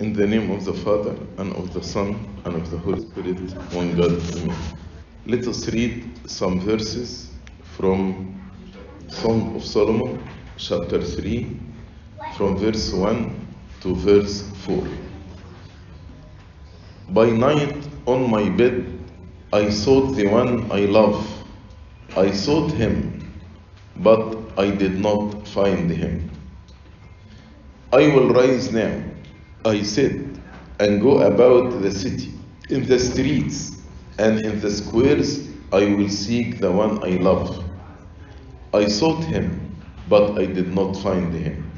In the name of the Father, and of the Son, and of the Holy Spirit, one God. Amen. Let us read some verses from Song of Solomon, chapter 3, from verse 1 to verse 4. By night on my bed, I sought the one I love. I sought him, but I did not find him. I will rise now, I said, and go about the city. In the streets and in the squares, I will seek the one I love. I sought him, but I did not find him.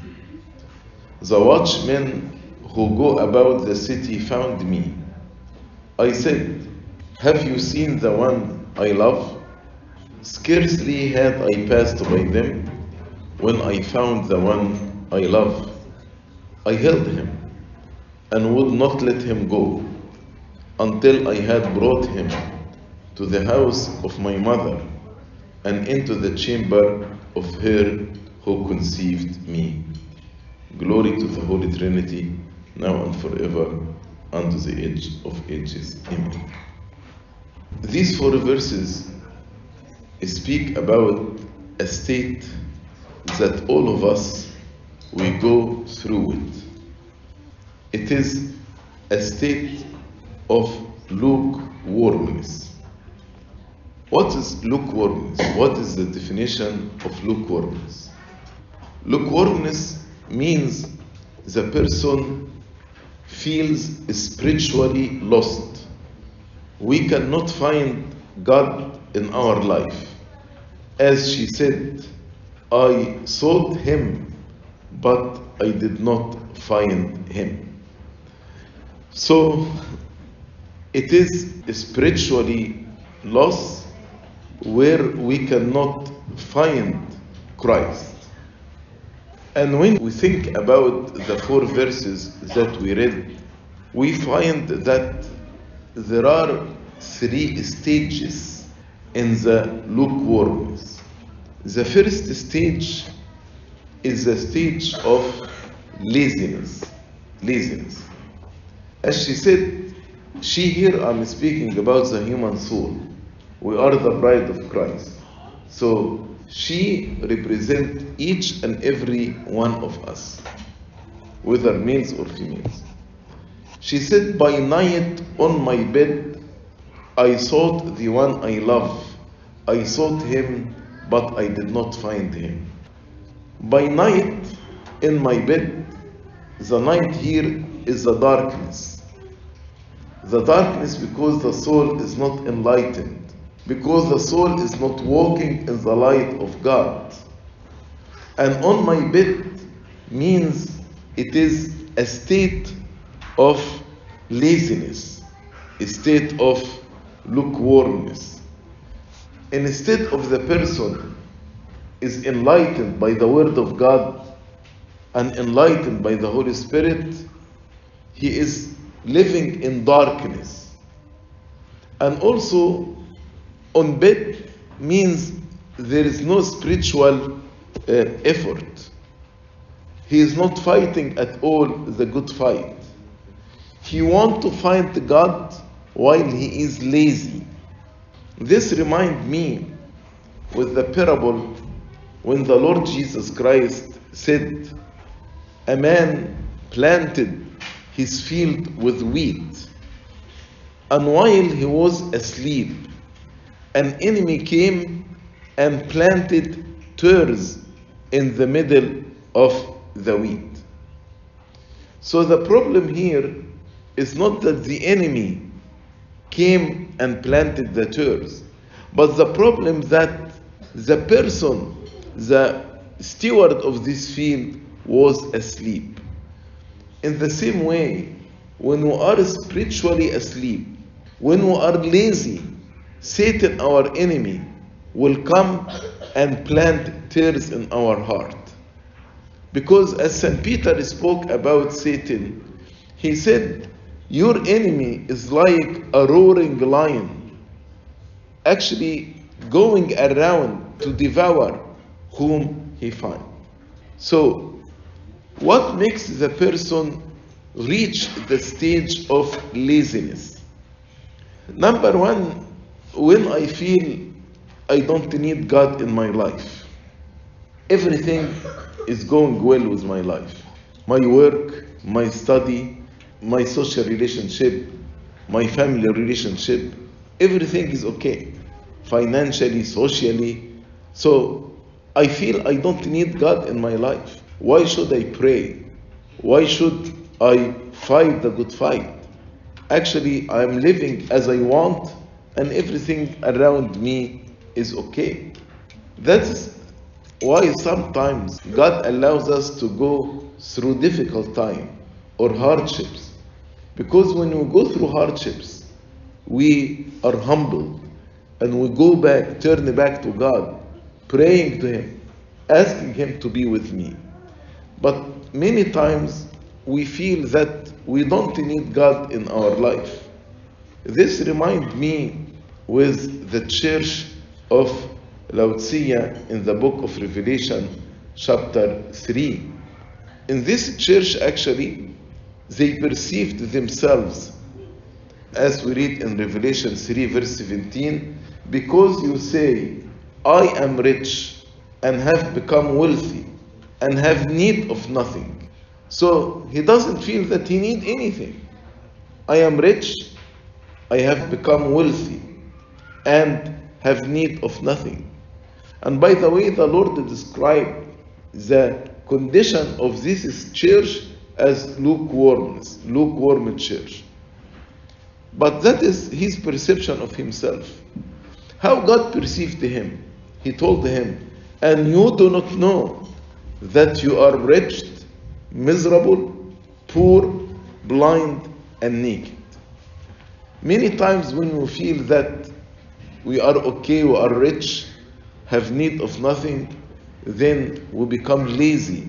The watchmen who go about the city found me. I said, Have you seen the one I love? Scarcely had I passed by them when I found the one I love. I held him and would not let him go until I had brought him to the house of my mother and into the chamber of her who conceived me. Glory to the Holy Trinity, now and forever, unto the age of ages. Amen. These four verses speak about a state that all of us we go through it. It is a state of lukewarmness. What is lukewarmness? What is the definition of lukewarmness? Lukewarmness means the person feels spiritually lost. We cannot find God in our life. As she said, I sought him, but I did not find him. So it is spiritually lost where we cannot find Christ. And when we think about the four verses that we read, we find that there are three stages in the lukewarmness. The first stage is the stage of laziness. Laziness. As she said, she here I'm speaking about the human soul. We are the bride of Christ. So she represents each and every one of us, whether males or females. She said, By night on my bed, I sought the one I love. I sought him, but I did not find him. By night in my bed, the night here is the darkness. The darkness because the soul is not enlightened, because the soul is not walking in the light of God. And on my bed means it is a state of laziness, a state of lukewarmness. Instead of the person is enlightened by the Word of God and enlightened by the Holy Spirit, he is living in darkness. And also, on bed means there is no spiritual uh, effort. He is not fighting at all the good fight. He wants to find God while he is lazy. This reminds me with the parable when the Lord Jesus Christ said, A man planted his field with wheat, and while he was asleep, an enemy came and planted tares in the middle of the wheat. So the problem here is not that the enemy came and planted the tares, but the problem that the person, the steward of this field, was asleep. In the same way, when we are spiritually asleep, when we are lazy, Satan, our enemy, will come and plant tares in our heart. Because as St. Peter spoke about Satan, he said, Your enemy is like a roaring lion, actually going around to devour whom he finds. So, what makes the person reach the stage of laziness. Number one, when I feel I don't need God in my life, everything is going well with my life. My work, my study, my social relationship, my family relationship, everything is okay. Financially, socially. So I feel I don't need God in my life. Why should I pray? Why should I fight the good fight? Actually, I'm living as I want and everything around me is okay. That's why sometimes God allows us to go through difficult time or hardships. Because when we go through hardships, we are humbled and we go back, turn back to God, praying to Him, asking Him to be with me. But many times we feel that we don't need God in our life. This reminds me with the church of Laodicea in the book of Revelation, chapter 3. In this church, actually, they perceived themselves, as we read in Revelation 3, verse 17, because you say, I am rich and have become wealthy and have need of nothing. So he doesn't feel that he need anything. I am rich, I have become wealthy, and have need of nothing. And by the way, the Lord described the condition of this church as lukewarmness, lukewarm church. But that is his perception of himself. How God perceived him. He told him, And you do not know that you are wretched, miserable, poor, blind, and naked. Many times when we feel that we are okay, we are rich, have need of nothing, then we become lazy.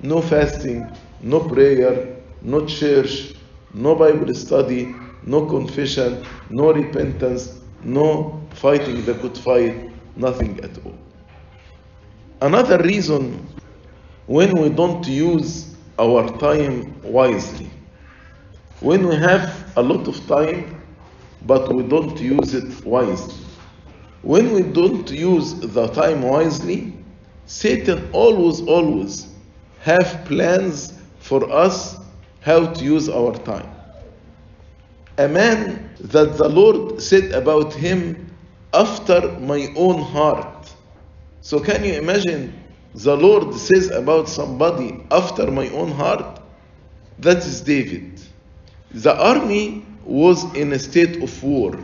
No fasting, no prayer, no church, no Bible study, no confession, no repentance, no fighting the good fight, nothing at all. Another reason when we don't use our time wisely, when we have a lot of time but we don't use it wisely. When we don't use the time wisely, Satan always, always have plans for us how to use our time. A man that the Lord said about him, after my own heart. So can you imagine the Lord says about somebody after my own heart? That is David. The army was in a state of war.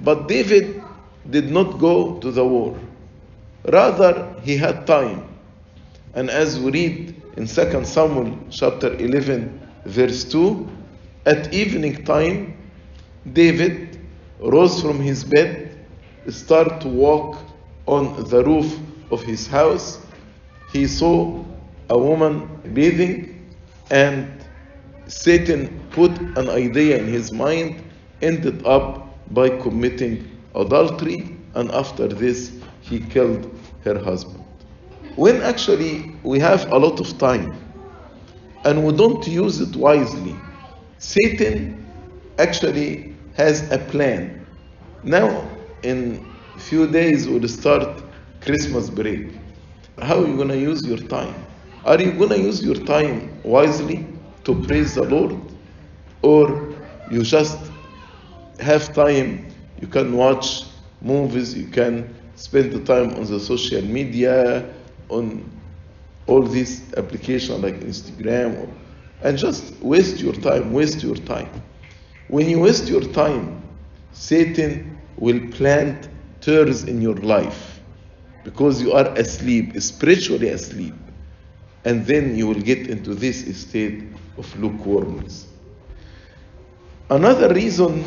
But David did not go to the war. Rather, he had time. And as we read in 2 Samuel chapter 11, verse 2, at evening time, David rose from his bed, started to walk on the roof of his house. He saw a woman bathing, and Satan put an idea in his mind, ended up by committing adultery, and after this, he killed her husband. When actually we have a lot of time and we don't use it wisely, Satan actually has a plan. Now, in few days, we'll start Christmas break. How are you going to use your time? Are you going to use your time wisely to praise the Lord? Or you just have time, you can watch movies, you can spend the time on the social media, on all these applications like Instagram, or, and just waste your time, waste your time. When you waste your time, Satan will plant tares in your life because you are asleep, spiritually asleep. And then you will get into this state of lukewarmness. Another reason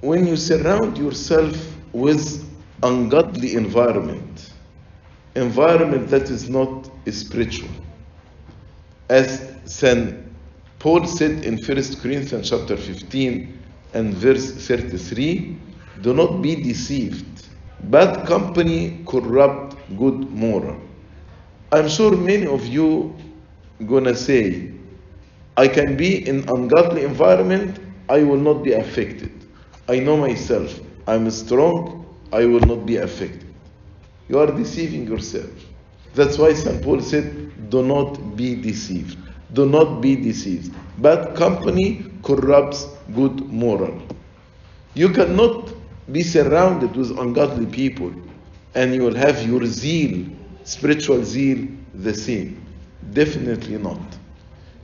when you surround yourself with ungodly environment, environment that is not spiritual. As St. Paul said in 1 Corinthians chapter 15 and verse 33, do not be deceived. Bad company corrupt good moral. I'm sure many of you gonna say, I can be in ungodly environment, I will not be affected. I know myself. I'm strong, I will not be affected. You are deceiving yourself. That's why St. Paul said, Do not be deceived. Do not be deceived. Bad company corrupts good moral. You cannot be surrounded with ungodly people and you will have your zeal, spiritual zeal, the same. Definitely not.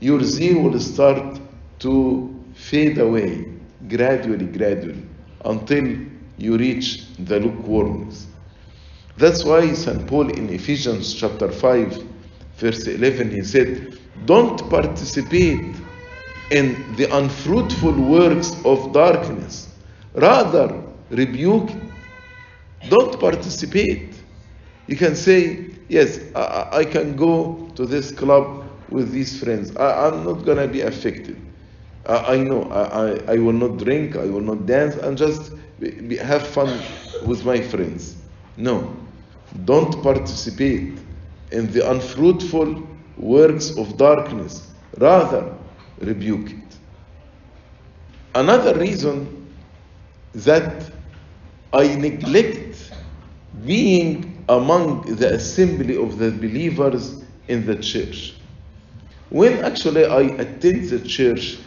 Your zeal will start to fade away gradually, gradually, until you reach the lukewarmness. That's why St. Paul in Ephesians chapter 5, verse 11, he said, Don't participate in the unfruitful works of darkness. Rather, rebuke. Don't participate. You can say, Yes, I, I can go to this club with these friends. I, am not going to be affected. I, I know I, I, I, will not drink, I will not dance, and just be, be, have fun with my friends. No. Don't participate in the unfruitful works of darkness. Rather, rebuke it. Another reason that I neglect being among the assembly of the believers in the church. When actually I attend the church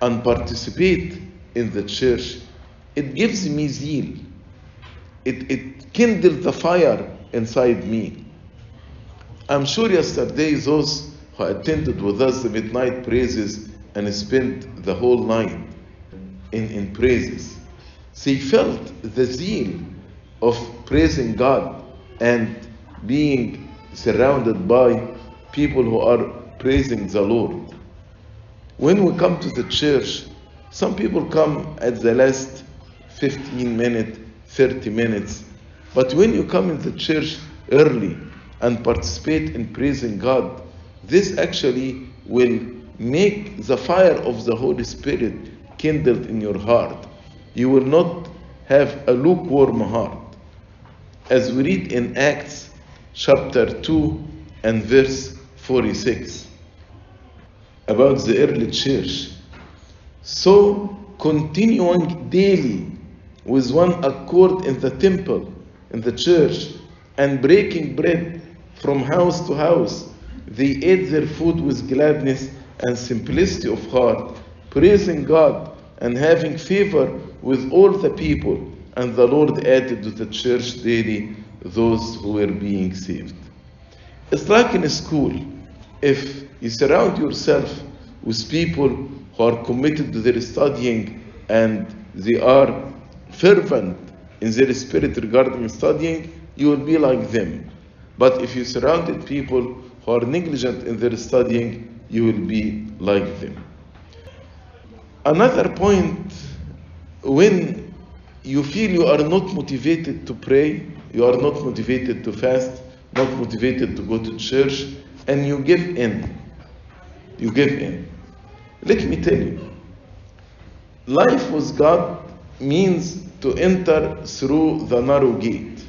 and participate in the church, it gives me zeal. It, it kindles the fire inside me. I'm sure yesterday those who attended with us the midnight praises and spent the whole night in, in praises, they felt the zeal of praising God and being surrounded by people who are praising the Lord. When we come to the church, some people come at the last 15 minutes, 30 minutes. But when you come in the church early and participate in praising God, this actually will make the fire of the Holy Spirit kindled in your heart. You will not have a lukewarm heart. As we read in Acts chapter 2 and verse 46 about the early church. So, continuing daily with one accord in the temple, in the church, and breaking bread from house to house, they ate their food with gladness and simplicity of heart, praising God and having favor with all the people. And the Lord added to the church daily those who were being saved. It's like in a school. If you surround yourself with people who are committed to their studying and they are fervent in their spirit regarding studying, you will be like them. But if you surrounded people who are negligent in their studying, you will be like them. Another point, when you feel you are not motivated to pray, you are not motivated to fast, not motivated to go to church, and you give in. You give in. Let me tell you, life with God means to enter through the narrow gate.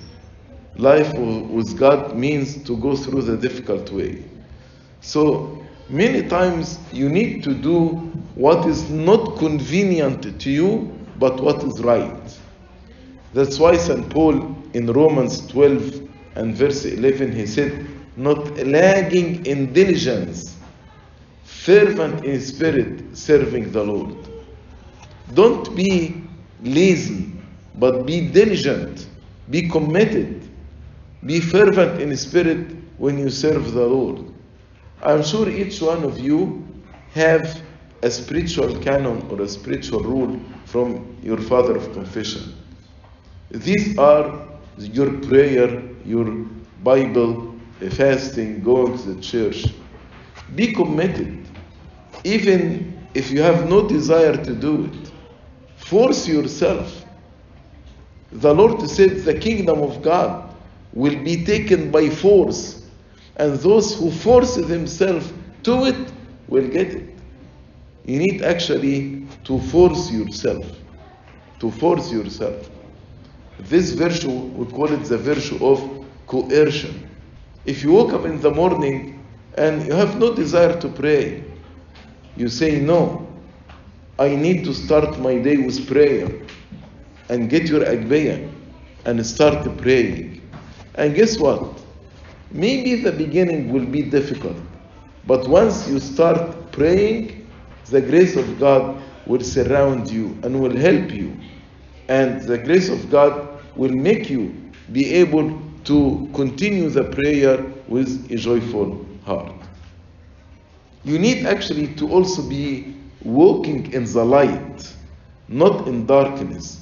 Life with God means to go through the difficult way. So many times you need to do what is not convenient to you, but what is right. That's why St. Paul in Romans 12 and verse 11 he said, Not lagging in diligence, fervent in spirit, serving the Lord. Don't be lazy, but be diligent, be committed, be fervent in spirit when you serve the Lord. I'm sure each one of you have a spiritual canon or a spiritual rule from your father of confession. These are your prayer, your Bible, fasting, going to the church. Be committed, even if you have no desire to do it. Force yourself. The Lord said the kingdom of God will be taken by force, and those who force themselves to it will get it. You need actually to force yourself. To force yourself. This virtue, we call it the virtue of coercion. If you woke up in the morning and you have no desire to pray, You say, No, I need to start my day with prayer and get your agbaya and start praying. And guess what? Maybe the beginning will be difficult, but once you start praying, the grace of God will surround you and will help you. And the grace of God will make you be able to continue the prayer with a joyful heart. You need actually to also be walking in the light, not in darkness.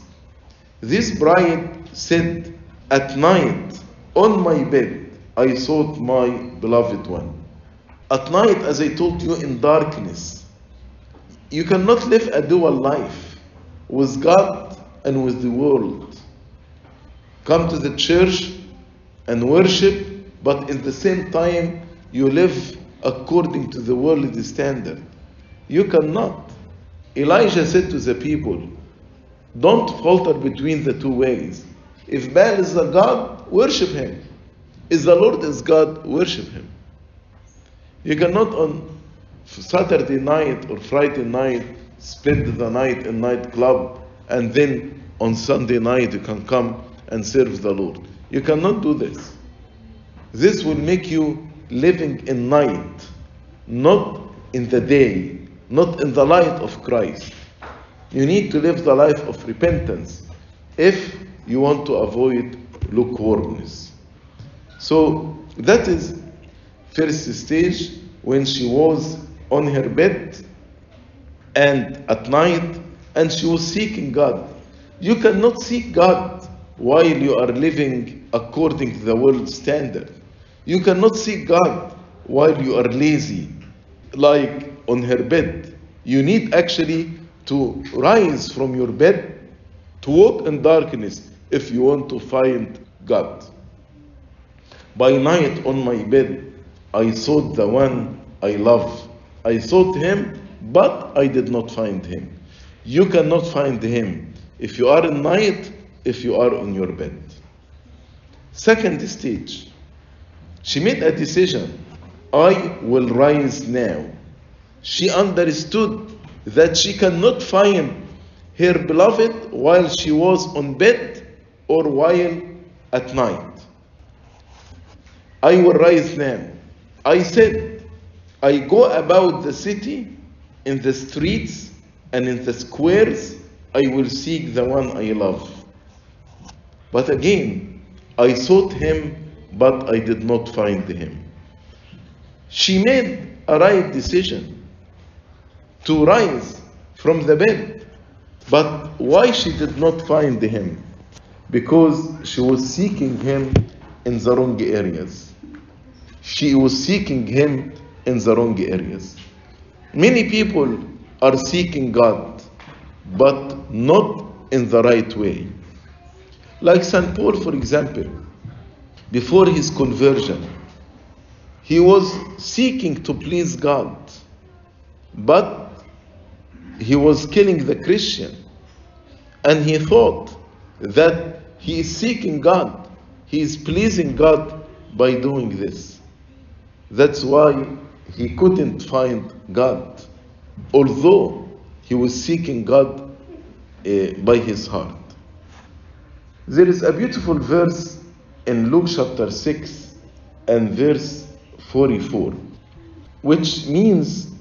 This bride said, At night, on my bed, I sought my beloved one. At night, as I told you, in darkness. You cannot live a dual life with God and with the world. Come to the church and worship, but in the same time, you live according to the worldly standard. You cannot. Elijah said to the people, Don't falter between the two ways. If Baal is a God, worship him. If the Lord is God, worship him. You cannot on Saturday night or Friday night spend the night in nightclub and then on Sunday night you can come and serve the Lord. You cannot do this. This will make you living in night, not in the day, not in the light of Christ. You need to live the life of repentance if you want to avoid lukewarmness. So that is first stage when she was on her bed and at night and she was seeking God. You cannot seek God while you are living according to the world standard. You cannot seek God while you are lazy, like on her bed. You need actually to rise from your bed to walk in darkness if you want to find God. By night on my bed, I sought the one I love. I sought him, but I did not find him. You cannot find him if you are in night, if you are on your bed. Second stage, she made a decision I will rise now. She understood that she cannot find her beloved while she was on bed or while at night. I will rise now. I said, I go about the city, in the streets, and in the squares, I will seek the one I love. But again, I sought him, but I did not find him. She made a right decision to rise from the bed. But why she did not find him? Because she was seeking him in the wrong areas. She was seeking him in the wrong areas. Many people are seeking God, but not in the right way. Like St. Paul, for example, before his conversion, he was seeking to please God, but he was killing the Christian. And he thought that he is seeking God, he is pleasing God by doing this. That's why he couldn't find God, although he was seeking God uh, by his heart. There is a beautiful verse in Luke chapter 6 and verse 44, which means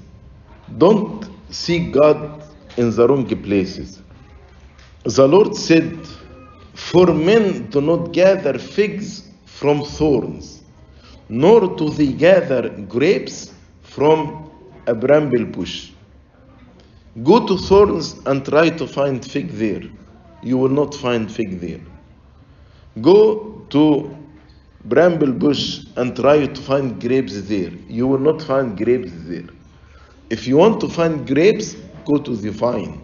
don't seek God in the wrong places. The Lord said, For men do not gather figs from thorns, nor do they gather grapes from a bramble bush. Go to thorns and try to find fig there. You will not find fig there. Go to bramble bush and try to find grapes there. You will not find grapes there. If you want to find grapes, go to the vine.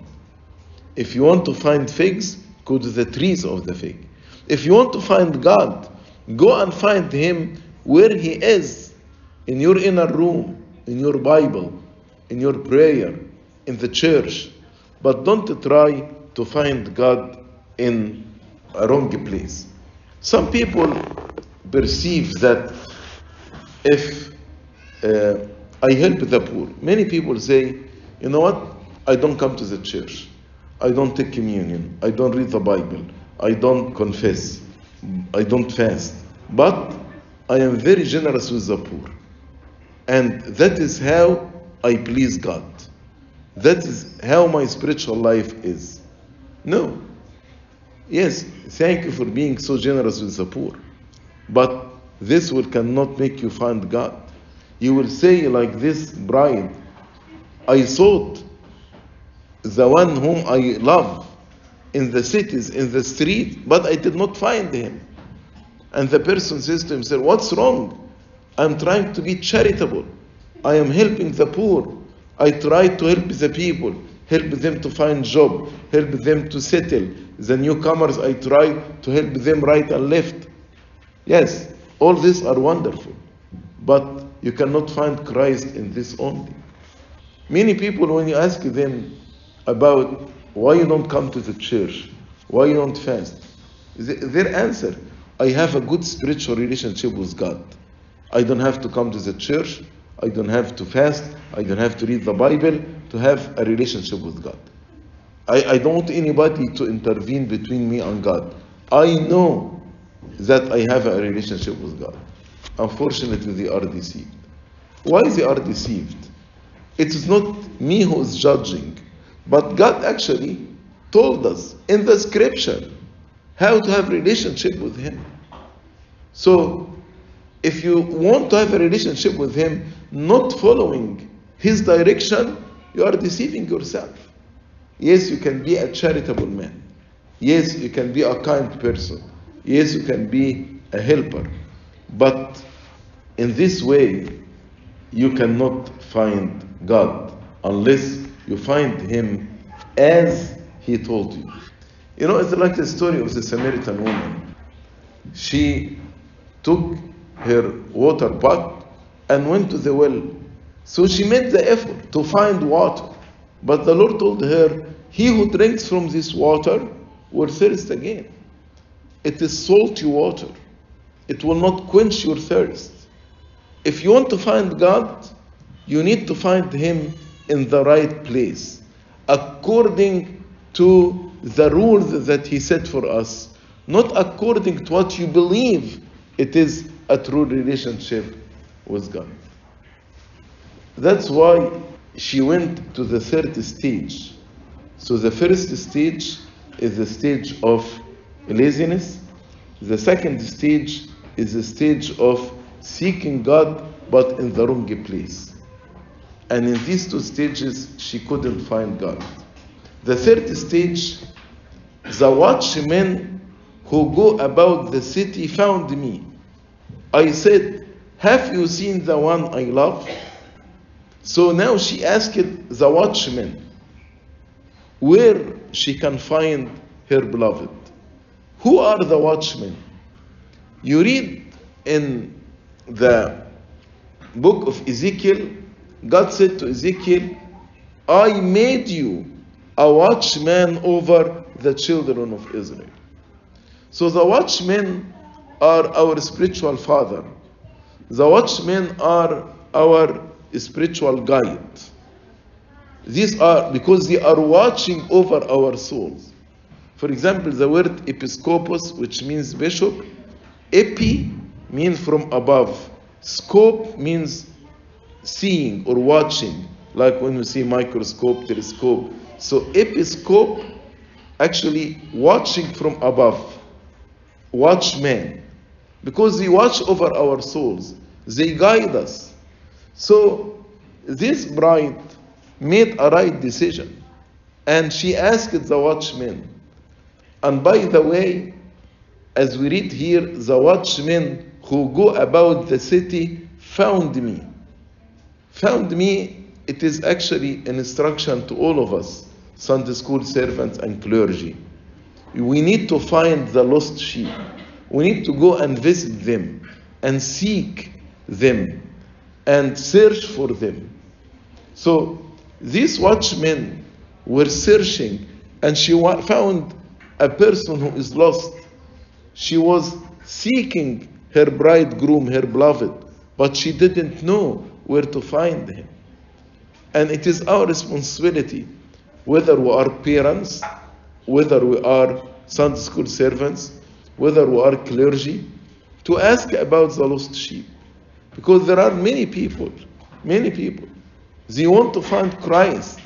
If you want to find figs, go to the trees of the fig. If you want to find God, go and find Him where He is in your inner room, in your Bible, in your prayer, in the church. But don't try to find God in a wrong place. Some people perceive that if uh, I help the poor, many people say, You know what? I don't come to the church. I don't take communion. I don't read the Bible. I don't confess. I don't fast. But I am very generous with the poor. And that is how I please God. That is how my spiritual life is. No. Yes, thank you for being so generous with the poor. But this will cannot make you find God. You will say like this bride, I sought the one whom I love in the cities, in the street, but I did not find him. And the person says to himself, What's wrong? I'm trying to be charitable. I am helping the poor. I try to help the people, help them to find job, help them to settle. The newcomers, I try to help them right and left. Yes, all these are wonderful. But you cannot find Christ in this only. Many people, when you ask them about why you don't come to the church, why you don't fast, their answer, I have a good spiritual relationship with God. I don't have to come to the church. I don't have to fast. I don't have to read the Bible to have a relationship with God. I, I don't want anybody to intervene between me and God. I know that I have a relationship with God. Unfortunately, they are deceived. Why they are deceived? It is not me who is judging, but God actually told us in the scripture how to have relationship with Him. So, if you want to have a relationship with Him, not following His direction, you are deceiving yourself. Yes, you can be a charitable man. Yes, you can be a kind person. Yes, you can be a helper. But in this way, you cannot find God unless you find Him as He told you. You know, it's like the story of the Samaritan woman. She took her water pot and went to the well. So she made the effort to find water. But the Lord told her, He who drinks from this water will thirst again. It is salty water, it will not quench your thirst. If you want to find God, you need to find Him in the right place, according to the rules that He set for us, not according to what you believe it is a true relationship with God. That's why she went to the third stage. So the first stage is the stage of laziness. The second stage is the stage of seeking God but in the wrong place. And in these two stages, she couldn't find God. The third stage, the watchmen who go about the city found me. I said, Have you seen the one I love? So now she asked the watchman where she can find her beloved. Who are the watchmen? You read in the book of Ezekiel, God said to Ezekiel, I made you a watchman over the children of Israel. So the watchmen are our spiritual father. The watchmen are our spiritual guide. These are because they are watching over our souls. For example, the word episcopos, which means bishop, epi means from above, scope means seeing or watching, like when you see microscope, telescope. So episcope, actually watching from above, watchman, because they watch over our souls, they guide us. So this bride made a right decision, and she asked the watchman. And by the way, as we read here, the watchmen who go about the city found me. Found me, it is actually an instruction to all of us, Sunday school servants and clergy. We need to find the lost sheep. We need to go and visit them and seek them and search for them. So these watchmen were searching and she found a person who is lost. She was seeking her bridegroom, her beloved, but she didn't know where to find him. And it is our responsibility, whether we are parents, whether we are Sunday school servants, whether we are clergy, to ask about the lost sheep. Because there are many people, many people, they want to find Christ.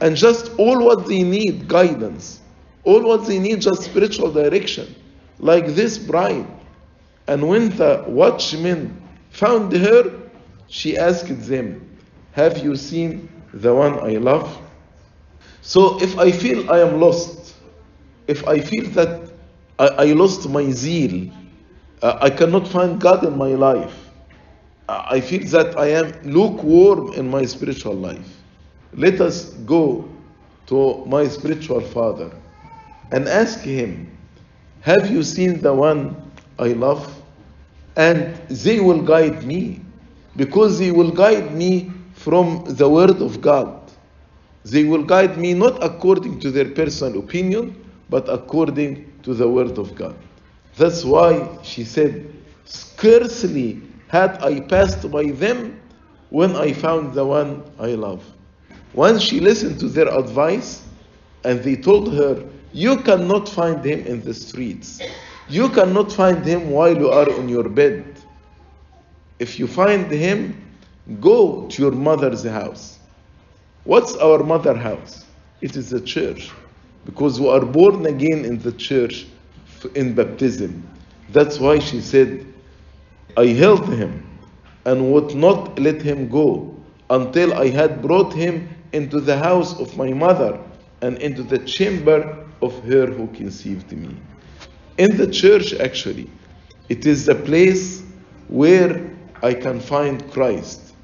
And just all what they need, guidance. All what they need, just spiritual direction. Like this bride. And when the watchmen found her, she asked them, Have you seen the one I love? So if I feel I am lost, if I feel that I, I lost my zeal, uh, I cannot find God in my life, I feel that I am lukewarm in my spiritual life, let us go to my spiritual father and ask him, Have you seen the one I love? And they will guide me because they will guide me from the Word of God. They will guide me not according to their personal opinion, but according to the Word of God. That's why she said, Scarcely had I passed by them when I found the one I love. Once she listened to their advice, and they told her, You cannot find him in the streets. You cannot find him while you are on your bed. If you find him, go to your mother's house. What's our mother house? It is the church. Because we are born again in the church in baptism. That's why she said, I held him and would not let him go until I had brought him into the house of my mother and into the chamber of her who conceived me. In the church, actually, it is the place where I can find Christ.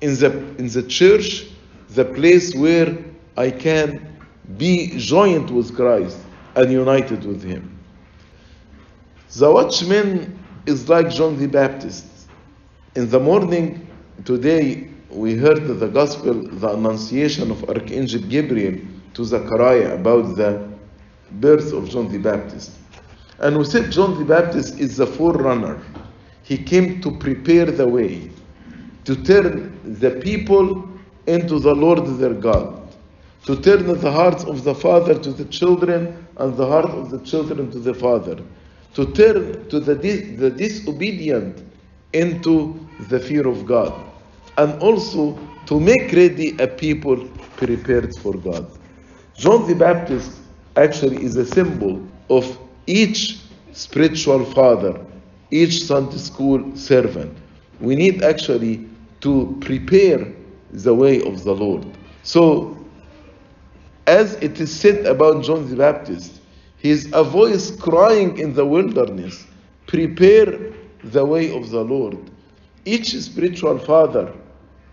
In the, in the church, the place where I can be joined with Christ and united with Him. The watchman is like John the Baptist. In the morning today, we heard the gospel, the annunciation of Archangel Gabriel to Zechariah about the birth of John the Baptist. And we said John the Baptist is the forerunner. He came to prepare the way, to turn the people into the Lord their God, to turn the hearts of the father to the children and the heart of the children to the father, to turn to the, dis- the disobedient into the fear of God, and also to make ready a people prepared for God. John the Baptist actually is a symbol of each spiritual father, each Sunday school servant. We need actually to prepare the way of the Lord. So, as it is said about John the Baptist, he is a voice crying in the wilderness, prepare the way of the Lord. Each spiritual father,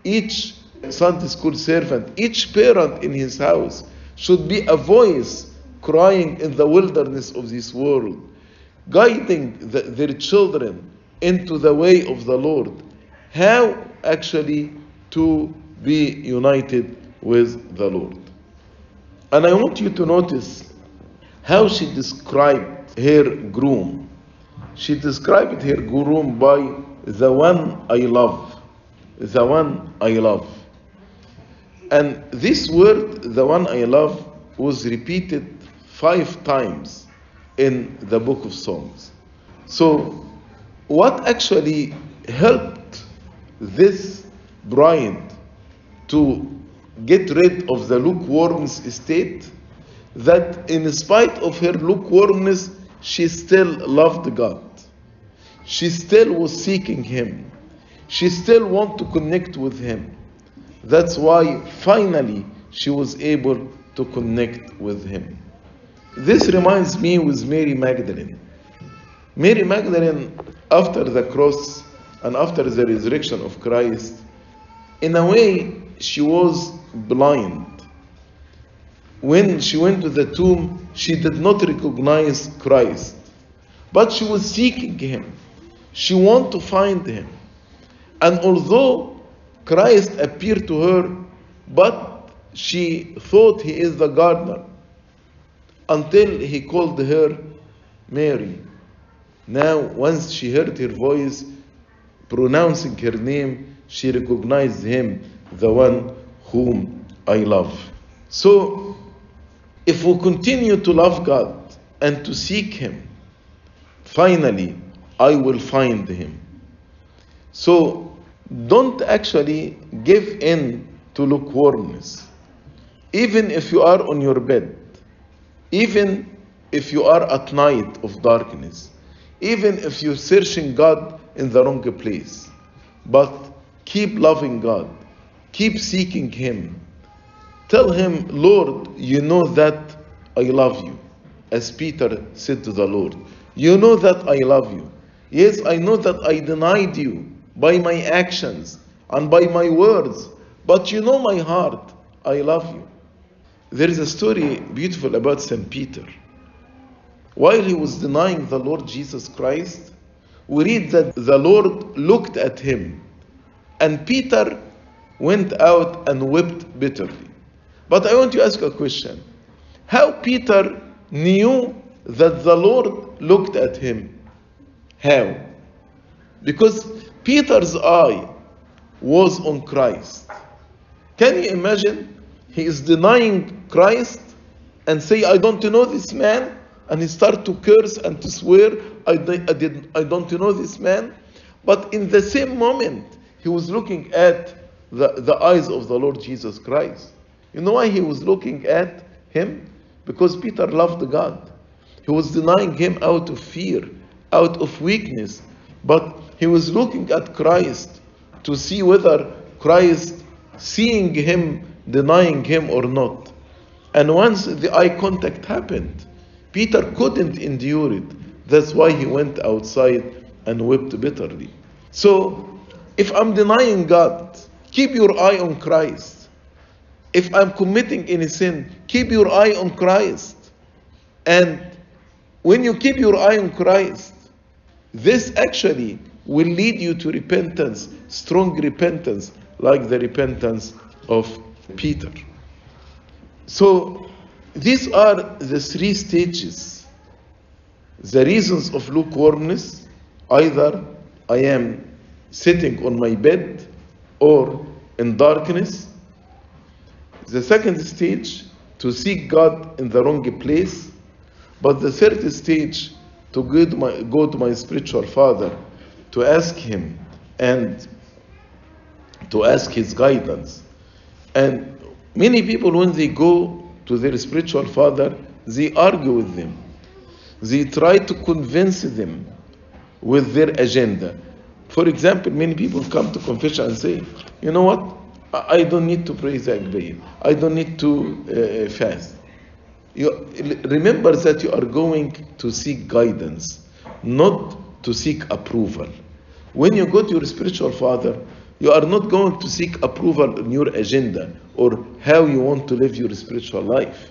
each Sunday school servant, each parent in his house should be a voice crying in the wilderness of this world, guiding the, their children into the way of the Lord. How actually to be united with the Lord. And I want you to notice how she described her groom. She described her groom by the one I love. The one I love. And this word, the one I love, was repeated five times in the book of Songs. So, what actually helped this bride to get rid of the lukewarm state? That in spite of her lukewarmness, she still loved God. She still was seeking Him. She still wanted to connect with Him. That's why finally she was able to connect with Him. This reminds me with Mary Magdalene. Mary Magdalene, after the cross and after the resurrection of Christ, in a way, she was blind. When she went to the tomb, she did not recognize Christ, but she was seeking Him. She wanted to find Him. And although Christ appeared to her, but she thought He is the gardener until He called her Mary. Now, once she heard her voice pronouncing her name, she recognized him, the one whom I love. So, if we continue to love God and to seek Him, finally, I will find Him. So, don't actually give in to lukewarmness. Even if you are on your bed, even if you are at night of darkness, even if you're searching God in the wrong place, but keep loving God, keep seeking Him. Tell Him, Lord, you know that I love you. As Peter said to the Lord, You know that I love you. Yes, I know that I denied you by my actions and by my words, but you know my heart. I love you. There is a story beautiful about St. Peter. While he was denying the Lord Jesus Christ, we read that the Lord looked at him, and Peter went out and wept bitterly. But I want to ask a question How Peter knew that the Lord looked at him? How? Because Peter's eye was on Christ. Can you imagine? He is denying Christ and say, I don't know this man. And he start to curse and to swear, I, I, did, I don't know this man. But in the same moment, he was looking at the, the eyes of the Lord Jesus Christ. You know why he was looking at him? Because Peter loved God. He was denying him out of fear, out of weakness. But he was looking at Christ to see whether Christ, seeing him, denying him or not. And once the eye contact happened, Peter couldn't endure it. That's why he went outside and wept bitterly. So, if I'm denying God, keep your eye on Christ. If I'm committing any sin, keep your eye on Christ. And when you keep your eye on Christ, this actually will lead you to repentance, strong repentance, like the repentance of Peter. So, these are the three stages. The reasons of lukewarmness either I am sitting on my bed or in darkness. The second stage, to seek God in the wrong place. But the third stage, to go to my, go to my spiritual father to ask him and to ask his guidance. And many people, when they go to their spiritual father, they argue with them. They try to convince them with their agenda. For example, many people come to confession and say, you know what? I don't need to pray the I don't need to uh, fast. You, remember that you are going to seek guidance, not to seek approval. When you go to your spiritual father, you are not going to seek approval on your agenda or how you want to live your spiritual life,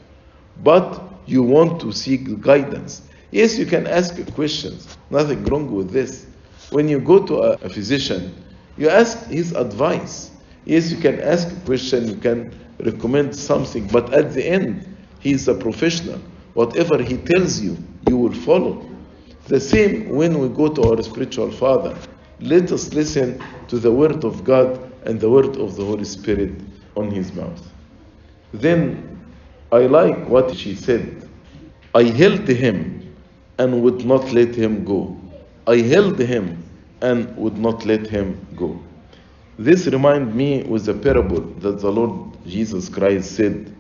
but you want to seek guidance. Yes, you can ask questions, nothing wrong with this. When you go to a, a physician, you ask his advice. Yes, you can ask a question, you can recommend something, but at the end, he is a professional. Whatever he tells you, you will follow. The same when we go to our spiritual father. Let us listen to the word of God and the word of the Holy Spirit on his mouth. Then I like what she said. I held him and would not let him go. I held him and would not let him go. This reminds me with a parable that the Lord Jesus Christ said.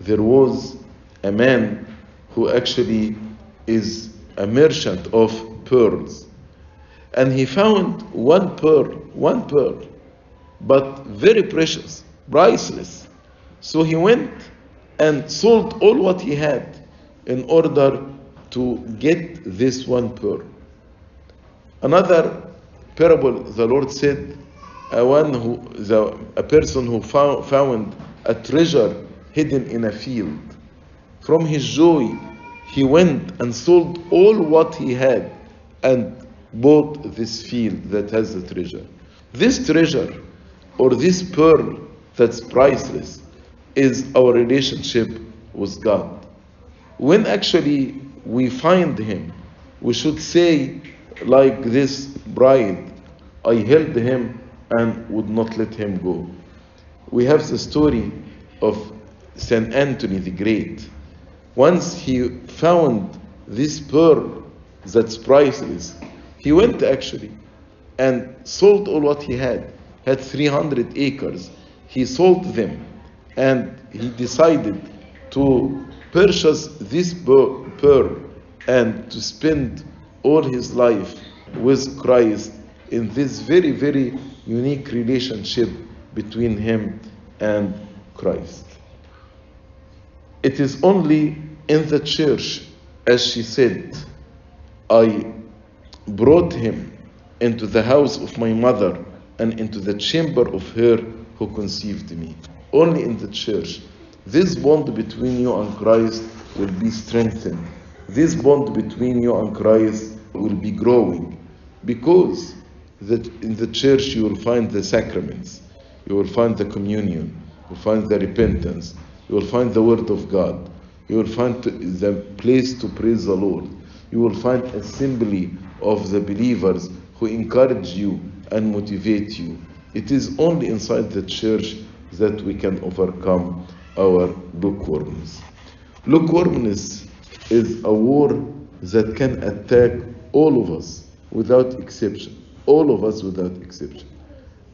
There was a man who actually is a merchant of pearls. And he found one pearl, one pearl, but very precious, priceless. So he went and sold all what he had in order to get this one pearl. Another parable, the Lord said, a one who, the, a person who found, found a treasure hidden in a field. From his joy, he went and sold all what he had and bought this field that has the treasure. This treasure, or this pearl that's priceless, is our relationship with God. When actually we find Him, we should say, like this bride, I held Him and would not let Him go. we have the story of St. Anthony the Great. Once he found this pearl that's priceless, he went actually and sold all what he had. Had 300 acres. He sold them and he decided to purchase this pearl and to spend all his life with Christ in this very, very unique relationship between him and Christ. It is only in the church, as she said, I brought him into the house of my mother and into the chamber of her who conceived me. Only in the church. This bond between you and Christ will be strengthened. This bond between you and Christ will be growing because that in the church you will find the sacraments, you will find the communion, you will find the repentance, you will find the word of God, you will find the place to praise the Lord, you will find assembly of the believers who encourage you and motivate you. It is only inside the church that we can overcome our lukewarmness. Lukewarmness is a war that can attack all of us without exception. All of us without exception.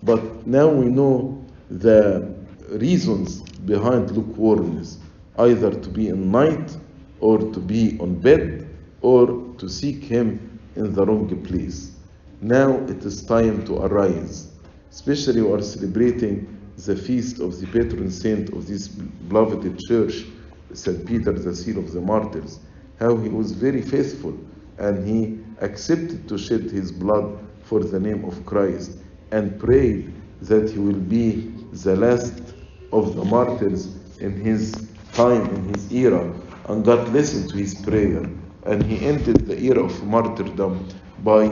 But now we know the reasons behind lukewarmness either to be in night or to be on bed or to seek Him in the wrong place. Now it is time to arise. Especially we are celebrating the feast of the patron saint of this beloved church, St. Peter, the seal of the martyrs. How he was very faithful and he accepted to shed his blood for the name of Christ and prayed that he will be the last of the martyrs in his time, in his era. And God listened to his prayer and he ended the era of martyrdom by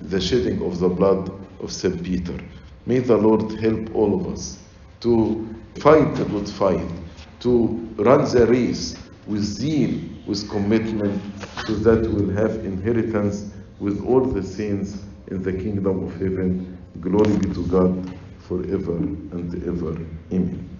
the shedding of the blood of St. Peter. May the Lord help all of us to fight the good fight, to run the race with zeal, with commitment, so that we'll have inheritance with all the saints in the kingdom of heaven. Glory be to God forever and ever. Amen.